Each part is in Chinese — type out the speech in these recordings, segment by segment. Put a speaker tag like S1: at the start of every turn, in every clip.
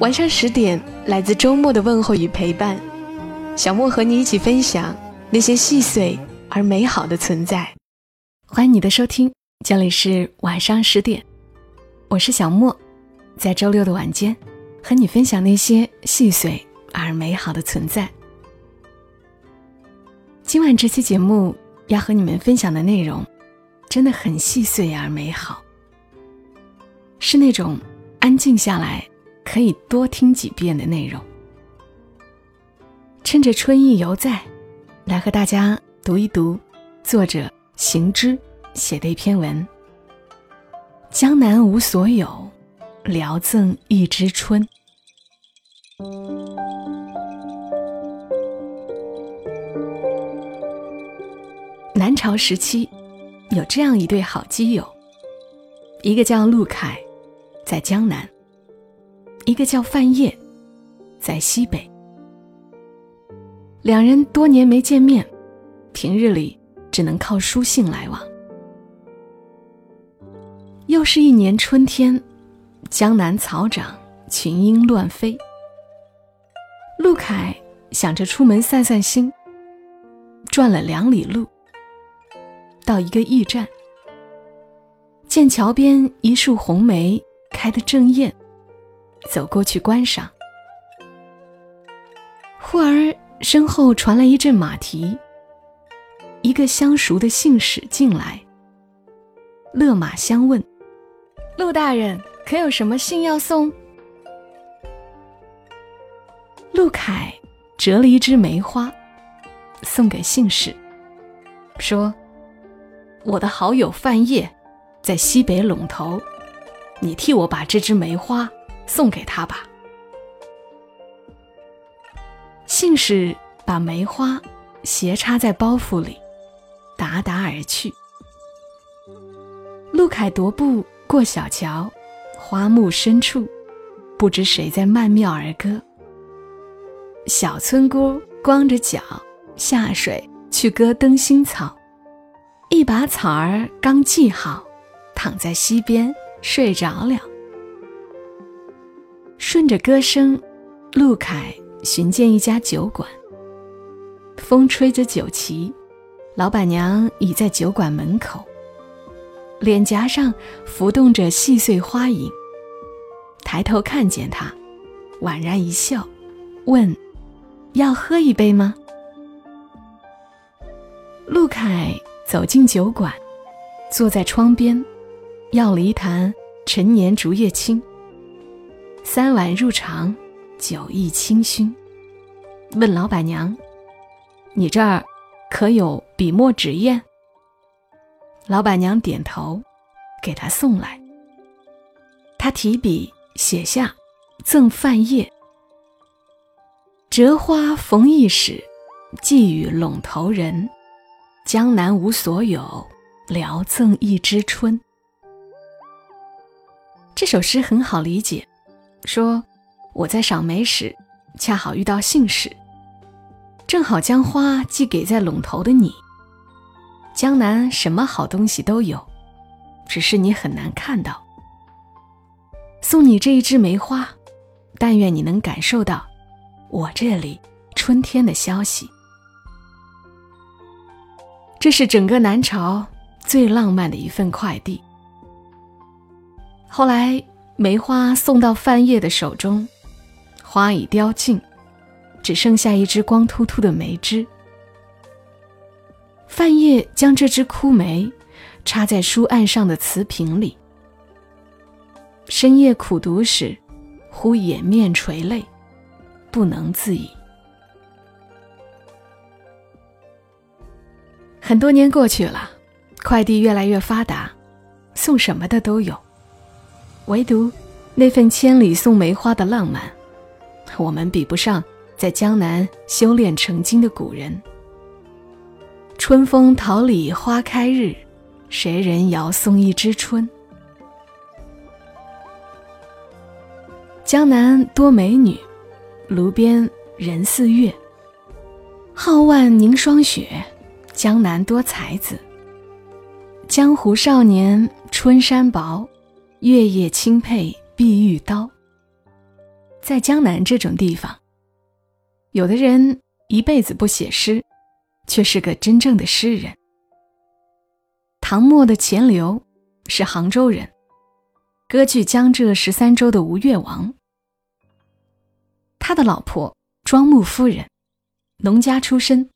S1: 晚上十点，来自周末的问候与陪伴，小莫和你一起分享那些细碎而美好的存在。
S2: 欢迎你的收听，这里是晚上十点，我是小莫，在周六的晚间和你分享那些细碎而美好的存在。今晚这期节目要和你们分享的内容，真的很细碎而美好，是那种安静下来。可以多听几遍的内容。趁着春意犹在，来和大家读一读作者行之写的一篇文《江南无所有，聊赠一枝春》。南朝时期，有这样一对好基友，一个叫陆凯，在江南。一个叫范晔，在西北。两人多年没见面，平日里只能靠书信来往。又是一年春天，江南草长，群莺乱飞。陆凯想着出门散散心，转了两里路，到一个驿站，见桥边一树红梅开得正艳。走过去观赏，忽而身后传来一阵马蹄，一个相熟的信使进来，勒马相问：“陆大人可有什么信要送？”陆凯折了一枝梅花，送给信使，说：“我的好友范晔在西北陇头，你替我把这支梅花。”送给他吧。信使把梅花斜插在包袱里，达达而去。陆凯踱步过小桥，花木深处，不知谁在曼妙儿歌。小村姑光着脚下水去割灯芯草，一把草儿刚系好，躺在溪边睡着了。顺着歌声，陆凯寻见一家酒馆。风吹着酒旗，老板娘倚在酒馆门口，脸颊上浮动着细碎花影。抬头看见他，宛然一笑，问：“要喝一杯吗？”陆凯走进酒馆，坐在窗边，要了一坛陈年竹叶青。三碗入肠，酒意清熏。问老板娘：“你这儿可有笔墨纸砚？”老板娘点头，给他送来。他提笔写下：“赠范晔，折花逢驿使，寄与陇头人。江南无所有，聊赠一枝春。”这首诗很好理解。说：“我在赏梅时，恰好遇到信使，正好将花寄给在陇头的你。江南什么好东西都有，只是你很难看到。送你这一枝梅花，但愿你能感受到我这里春天的消息。这是整个南朝最浪漫的一份快递。后来。”梅花送到范晔的手中，花已凋尽，只剩下一只光秃秃的梅枝。范晔将这只枯梅插在书案上的瓷瓶里，深夜苦读时，忽掩面垂泪，不能自已。很多年过去了，快递越来越发达，送什么的都有。唯独，那份千里送梅花的浪漫，我们比不上在江南修炼成精的古人。春风桃李花开日，谁人遥送一枝春？江南多美女，炉边人似月。皓腕凝霜雪，江南多才子。江湖少年春衫薄，月夜钦佩碧玉刀。在江南这种地方，有的人一辈子不写诗，却是个真正的诗人。唐末的钱镠是杭州人，割据江浙十三州的吴越王。他的老婆庄穆夫人，农家出身，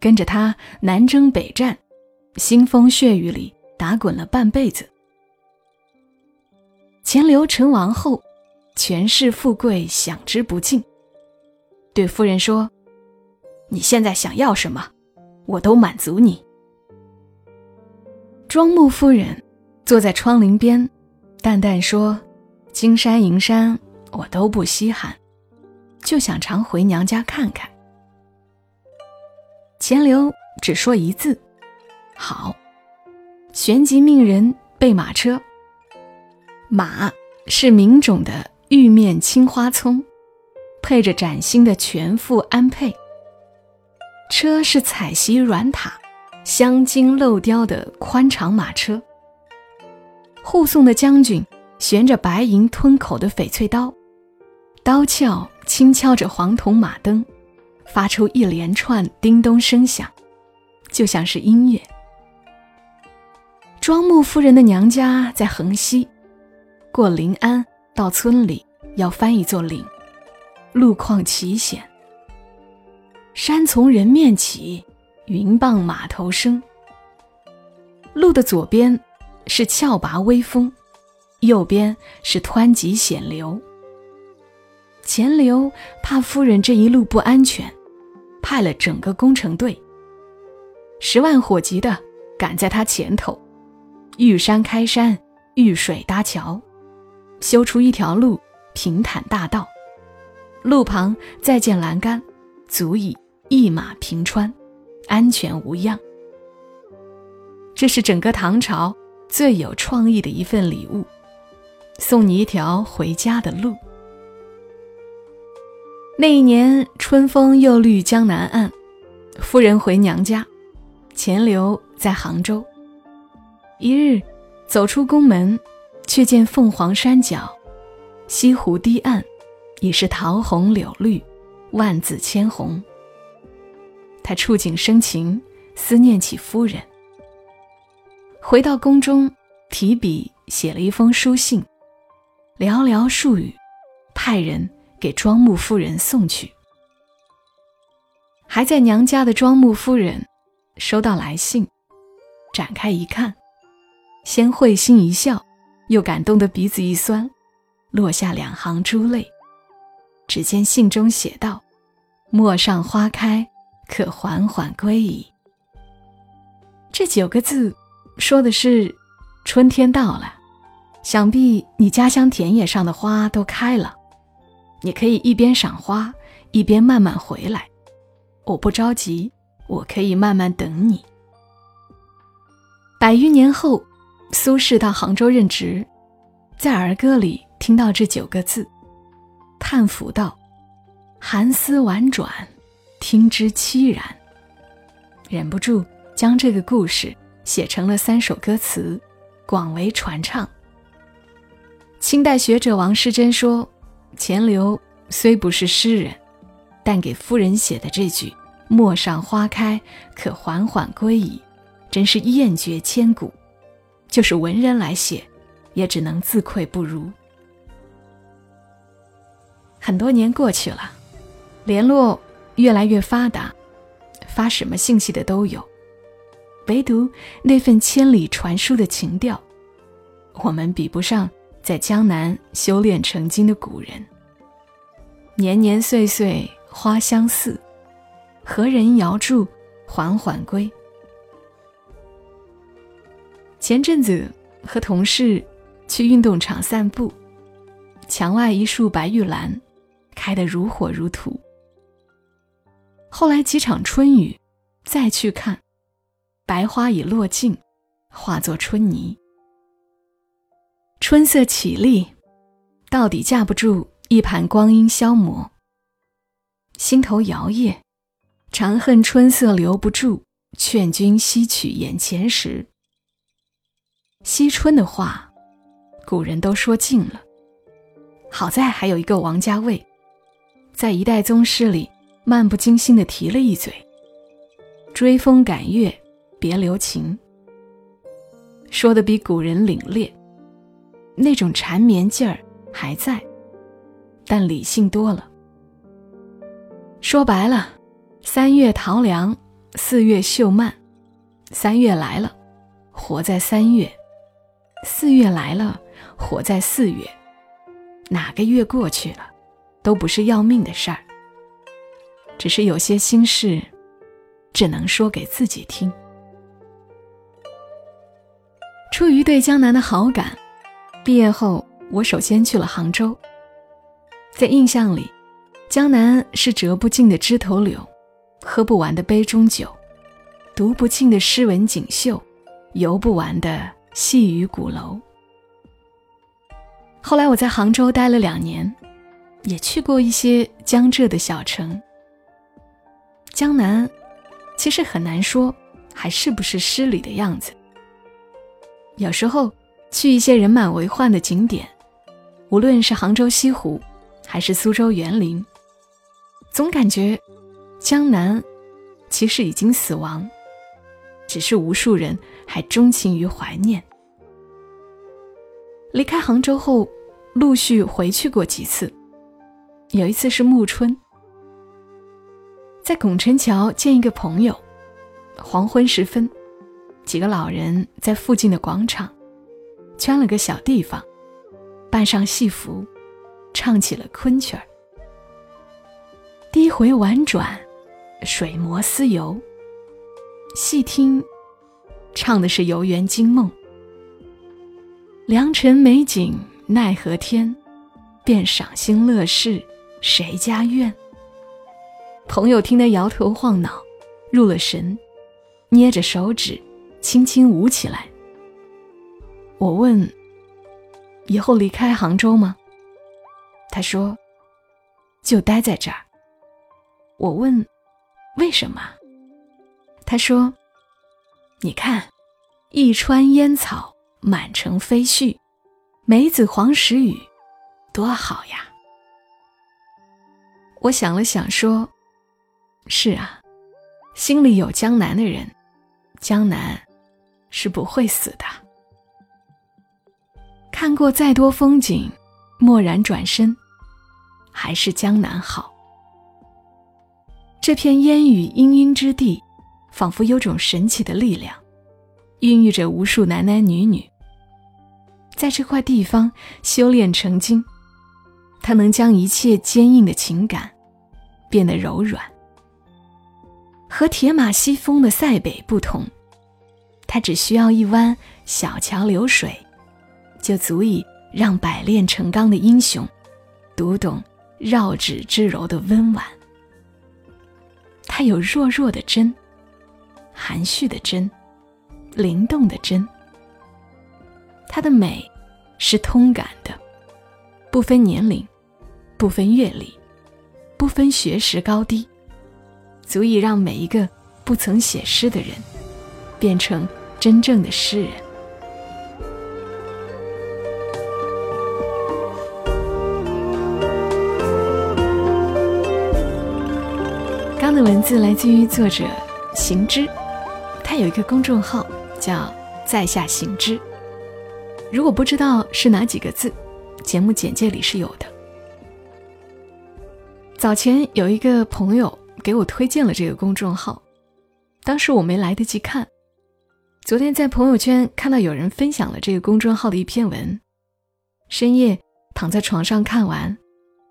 S2: 跟着他南征北战。腥风血雨里打滚了半辈子，钱镠成王后，权势富贵享之不尽。对夫人说：“你现在想要什么，我都满足你。”庄木夫人坐在窗棂边，淡淡说：“金山银山我都不稀罕，就想常回娘家看看。”钱镠只说一字。好，旋即命人备马车。马是名种的玉面青花葱，配着崭新的全副鞍辔。车是彩席软塔、镶金镂雕的宽敞马车。护送的将军悬着白银吞口的翡翠刀，刀鞘轻敲着黄铜马灯，发出一连串叮咚声响，就像是音乐。庄木夫人的娘家在横溪，过临安到村里要翻一座岭，路况奇险。山从人面起，云傍马头生。路的左边是峭拔微峰，右边是湍急险流。钱流怕夫人这一路不安全，派了整个工程队，十万火急的赶在他前头。遇山开山，遇水搭桥，修出一条路，平坦大道。路旁再建栏杆，足以一马平川，安全无恙。这是整个唐朝最有创意的一份礼物，送你一条回家的路。那一年春风又绿江南岸，夫人回娘家，钱镠在杭州。一日，走出宫门，却见凤凰山脚，西湖堤岸，已是桃红柳绿，万紫千红。他触景生情，思念起夫人。回到宫中，提笔写了一封书信，寥寥数语，派人给庄木夫人送去。还在娘家的庄木夫人，收到来信，展开一看。先会心一笑，又感动得鼻子一酸，落下两行珠泪。只见信中写道：“陌上花开，可缓缓归矣。”这九个字，说的是春天到了，想必你家乡田野上的花都开了，你可以一边赏花，一边慢慢回来。我不着急，我可以慢慢等你。百余年后。苏轼到杭州任职，在儿歌里听到这九个字，叹服道：“寒思婉转，听之凄然。”忍不住将这个故事写成了三首歌词，广为传唱。清代学者王师珍说：“钱镠虽不是诗人，但给夫人写的这句‘陌上花开，可缓缓归矣’，真是艳绝千古。”就是文人来写，也只能自愧不如。很多年过去了，联络越来越发达，发什么信息的都有，唯独那份千里传书的情调，我们比不上在江南修炼成精的古人。年年岁岁花相似，何人遥祝缓缓归？前阵子和同事去运动场散步，墙外一束白玉兰，开得如火如荼。后来几场春雨，再去看，白花已落尽，化作春泥。春色绮丽，到底架不住一盘光阴消磨。心头摇曳，长恨春色留不住，劝君惜取眼前时。惜春的话，古人都说尽了。好在还有一个王家卫，在一代宗师里漫不经心地提了一嘴：“追风赶月，别留情。”说的比古人凛冽，那种缠绵劲儿还在，但理性多了。说白了，三月桃凉，四月秀曼，三月来了，活在三月；四月来了，活在四月。哪个月过去了，都不是要命的事儿。只是有些心事，只能说给自己听。出于对江南的好感，毕业后我首先去了杭州。在印象里，江南是折不尽的枝头柳，喝不完的杯中酒，读不尽的诗文锦绣，游不完的细雨鼓楼。后来我在杭州待了两年，也去过一些江浙的小城。江南，其实很难说还是不是诗里的样子。有时候去一些人满为患的景点，无论是杭州西湖，还是苏州园林，总感觉江南其实已经死亡，只是无数人还钟情于怀念。离开杭州后。陆续回去过几次，有一次是暮春，在拱宸桥见一个朋友。黄昏时分，几个老人在附近的广场圈了个小地方，扮上戏服，唱起了昆曲儿。低回婉转，水磨丝油。细听，唱的是游园惊梦。良辰美景。奈何天，便赏心乐事，谁家院？朋友听得摇头晃脑，入了神，捏着手指，轻轻舞起来。我问：“以后离开杭州吗？”他说：“就待在这儿。”我问：“为什么？”他说：“你看，一川烟草，满城飞絮。”梅子黄时雨，多好呀！我想了想，说：“是啊，心里有江南的人，江南是不会死的。看过再多风景，蓦然转身，还是江南好。这片烟雨氤氲之地，仿佛有种神奇的力量，孕育着无数男男女女。”在这块地方修炼成精，它能将一切坚硬的情感变得柔软。和铁马西风的塞北不同，它只需要一湾小桥流水，就足以让百炼成钢的英雄读懂绕指之柔的温婉。它有弱弱的真，含蓄的真，灵动的真。它的美是通感的，不分年龄，不分阅历，不分学识高低，足以让每一个不曾写诗的人变成真正的诗人。刚的文字来自于作者行之，他有一个公众号叫“在下行之”。如果不知道是哪几个字，节目简介里是有的。早前有一个朋友给我推荐了这个公众号，当时我没来得及看。昨天在朋友圈看到有人分享了这个公众号的一篇文，深夜躺在床上看完，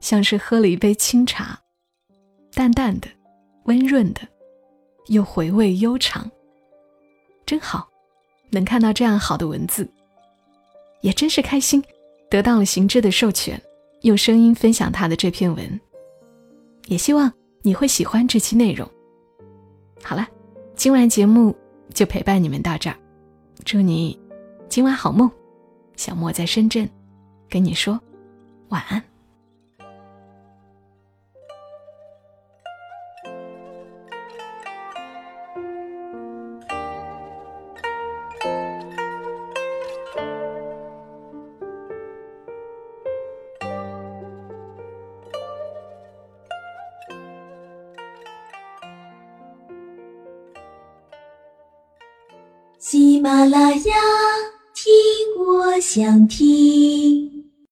S2: 像是喝了一杯清茶，淡淡的，温润的，又回味悠长，真好，能看到这样好的文字。也真是开心，得到了行知的授权，用声音分享他的这篇文，也希望你会喜欢这期内容。好了，今晚节目就陪伴你们到这儿，祝你今晚好梦。小莫在深圳，跟你说晚安。
S3: 马拉雅，听我想听。